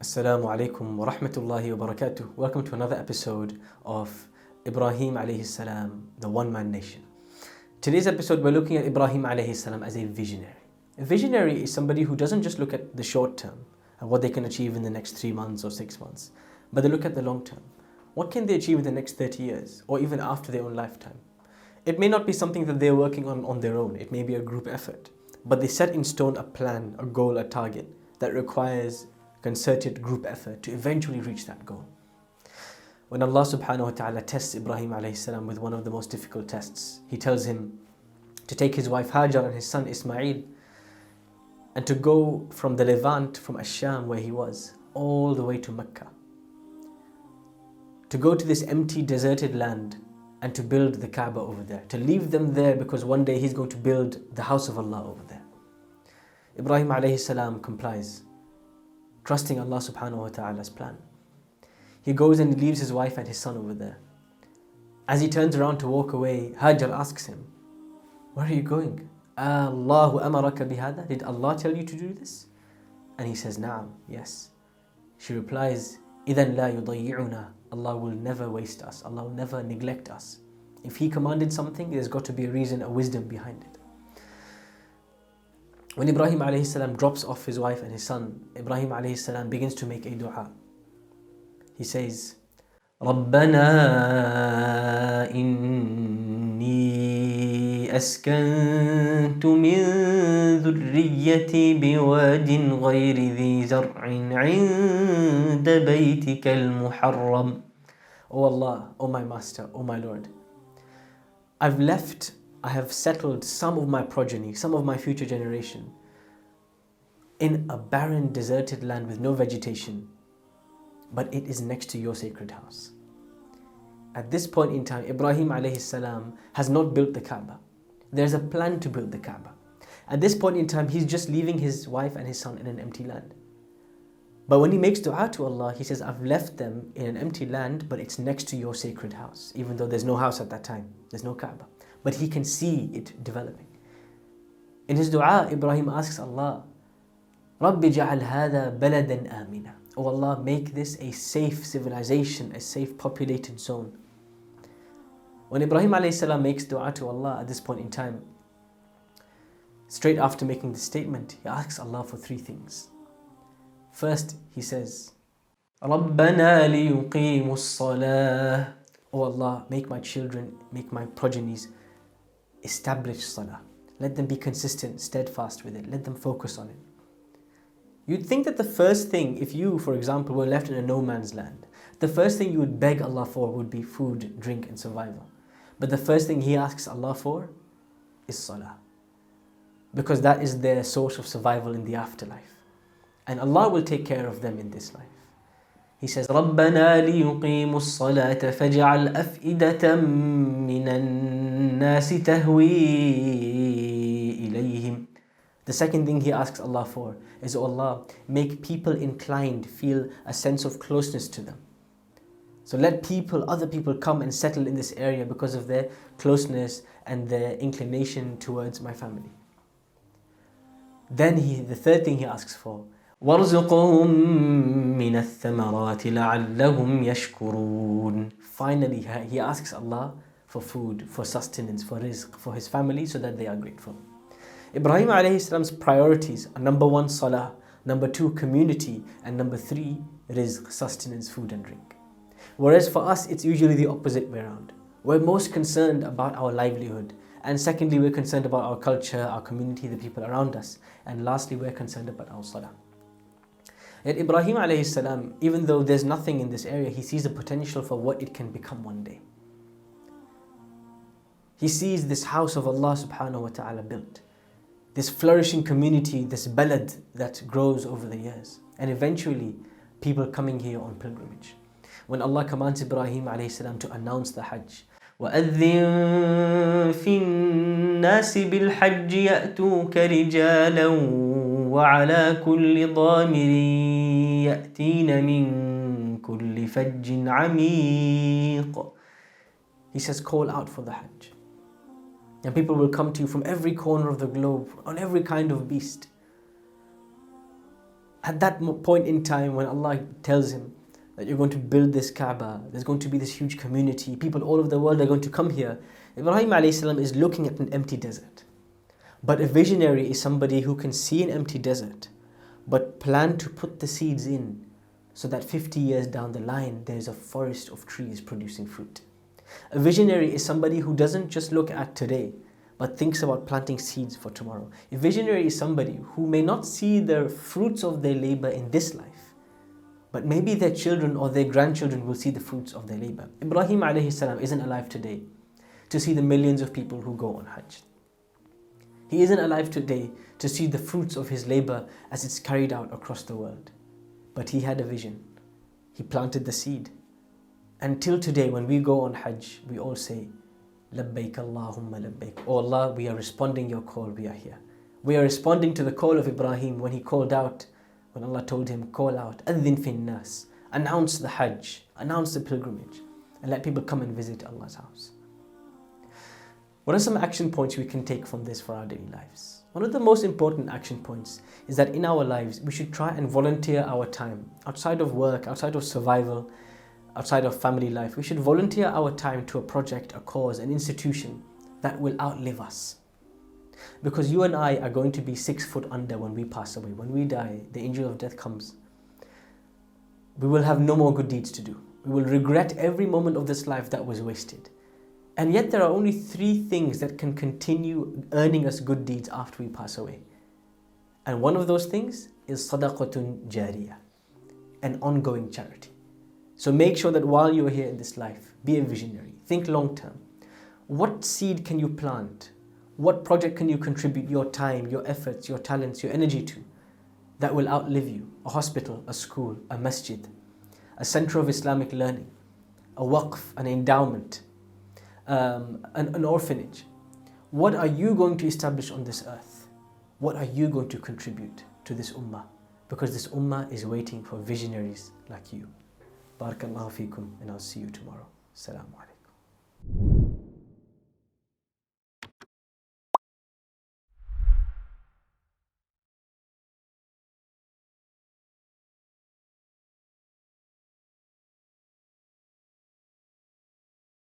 Assalamu alaikum wa rahmatullahi wa barakatuh. Welcome to another episode of Ibrahim alayhi salam, the one man nation. Today's episode, we're looking at Ibrahim alayhi salam as a visionary. A visionary is somebody who doesn't just look at the short term and what they can achieve in the next three months or six months, but they look at the long term. What can they achieve in the next 30 years or even after their own lifetime? It may not be something that they're working on on their own, it may be a group effort, but they set in stone a plan, a goal, a target that requires concerted group effort to eventually reach that goal. When Allah subhanahu wa ta'ala tests Ibrahim salam with one of the most difficult tests, He tells him to take his wife Hajar and his son Ismail and to go from the Levant, from Asham where he was, all the way to Mecca. To go to this empty, deserted land and to build the Kaaba over there. To leave them there because one day he's going to build the house of Allah over there. Ibrahim salam complies trusting Allah subhanahu wa ta'ala's plan. He goes and leaves his wife and his son over there. As he turns around to walk away, Hajar asks him, Where are you going? Allahu amaraka bihada? Did Allah tell you to do this? And he says, Naam, yes. She replies, إِذَنْ لَا يُضَيِّعُنَا Allah will never waste us. Allah will never neglect us. If He commanded something, there's got to be a reason, a wisdom behind it. When Ibrahim alayhi salam drops off his wife and his son, Ibrahim alayhi salam begins to make a dua. He says, ربنا إني أسكنت من ذريتي بواد غير ذي زرع عند بيتك المحرم O Allah, O my Master, O my Lord, I've left I have settled some of my progeny, some of my future generation, in a barren, deserted land with no vegetation, but it is next to your sacred house. At this point in time, Ibrahim alayhi salam has not built the Kaaba. There's a plan to build the Kaaba. At this point in time, he's just leaving his wife and his son in an empty land. But when he makes dua to Allah, he says, I've left them in an empty land, but it's next to your sacred house, even though there's no house at that time, there's no Kaaba but he can see it developing. In his dua, Ibrahim asks Allah, رَبِّ جَعَلْ هَذَا بَلَدًا آمِنًا Oh Allah, make this a safe civilization, a safe populated zone. When Ibrahim salam makes dua to Allah at this point in time, straight after making the statement, he asks Allah for three things. First, he says, رَبَّنَا لِيُقِيمُوا الصَّلَاةِ Oh Allah, make my children, make my progenies establish salah. Let them be consistent, steadfast with it. Let them focus on it. You'd think that the first thing, if you, for example, were left in a no man's land, the first thing you would beg Allah for would be food, drink, and survival. But the first thing He asks Allah for is salah. Because that is their source of survival in the afterlife. And Allah will take care of them in this life. He says, رَبَّنَا لِيُقِيمُوا الصَّلَاةَ فَاجْعَلْ أَفْئِدَةً مِّنَ النَّاسِ تَهْوِي إِلَيْهِمْ The second thing he asks Allah for is, oh Allah, make people inclined, feel a sense of closeness to them. So let people, other people come and settle in this area because of their closeness and their inclination towards my family. Then he, the third thing he asks for وارزقهم من الثمرات لعلهم يشكرون Finally, he asks Allah for food, for sustenance, for rizq, for his family so that they are grateful. Ibrahim alayhi salam's priorities are number one, salah, number two, community, and number three, rizq, sustenance, food and drink. Whereas for us, it's usually the opposite way around. We're most concerned about our livelihood. And secondly, we're concerned about our culture, our community, the people around us. And lastly, we're concerned about our salah. Yet Ibrahim alayhi salam, even though there's nothing in this area, he sees the potential for what it can become one day. He sees this house of Allah subhanahu wa ta'ala built, this flourishing community, this balad that grows over the years, and eventually people coming here on pilgrimage. When Allah commands Ibrahim alayhi salam to announce the Hajj, وأذن في الناس بالحج يأتوك رجالا وعلى كل ضامر يأتين من كل فج عميق He says call out for the Hajj and people will come to you from every corner of the globe on every kind of beast At that point in time, when Allah tells him that you're going to build this Kaaba, there's going to be this huge community, people all over the world are going to come here. Ibrahim is looking at an empty desert. But a visionary is somebody who can see an empty desert, but plan to put the seeds in so that 50 years down the line, there's a forest of trees producing fruit. A visionary is somebody who doesn't just look at today, but thinks about planting seeds for tomorrow. A visionary is somebody who may not see the fruits of their labor in this life, but maybe their children or their grandchildren will see the fruits of their labor. Ibrahim alayhi salam isn't alive today to see the millions of people who go on Hajj. He isn't alive today to see the fruits of his labor as it's carried out across the world. But he had a vision. He planted the seed. Until today, when we go on Hajj, we all say, Labbaik Allahumma labbaik. Oh Allah, we are responding your call, we are here. We are responding to the call of Ibrahim when he called out, when Allah told him, call out, Adhin fin nas, announce the Hajj, announce the pilgrimage, and let people come and visit Allah's house. What are some action points we can take from this for our daily lives? One of the most important action points is that in our lives, we should try and volunteer our time outside of work, outside of survival, outside of family life. We should volunteer our time to a project, a cause, an institution that will outlive us. Because you and I are going to be six foot under when we pass away. When we die, the angel of death comes. We will have no more good deeds to do. We will regret every moment of this life that was wasted. And yet, there are only three things that can continue earning us good deeds after we pass away. And one of those things is sadaqatun jariyah, an ongoing charity. So make sure that while you are here in this life, be a visionary, think long term. What seed can you plant? What project can you contribute your time, your efforts, your talents, your energy to that will outlive you? A hospital, a school, a masjid, a center of Islamic learning, a waqf, an endowment, um, an, an orphanage. What are you going to establish on this earth? What are you going to contribute to this ummah? Because this ummah is waiting for visionaries like you. Barakallahu feekum, and I'll see you tomorrow. Alaikum.